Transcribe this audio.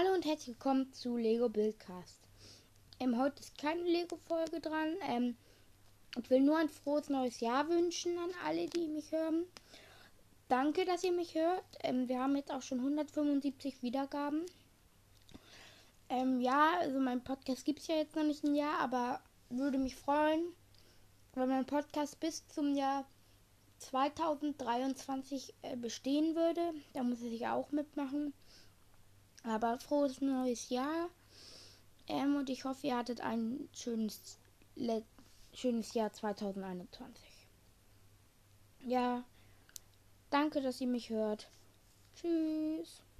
Hallo und herzlich willkommen zu Lego Buildcast. Ähm, heute ist keine Lego-Folge dran. Ähm, ich will nur ein frohes neues Jahr wünschen an alle, die mich hören. Danke, dass ihr mich hört. Ähm, wir haben jetzt auch schon 175 Wiedergaben. Ähm, ja, also mein Podcast gibt es ja jetzt noch nicht ein Jahr, aber würde mich freuen, wenn mein Podcast bis zum Jahr 2023 äh, bestehen würde. Da muss ich auch mitmachen. Aber frohes neues Jahr. Ähm, und ich hoffe, ihr hattet ein schönes, schönes Jahr 2021. Ja, danke, dass ihr mich hört. Tschüss.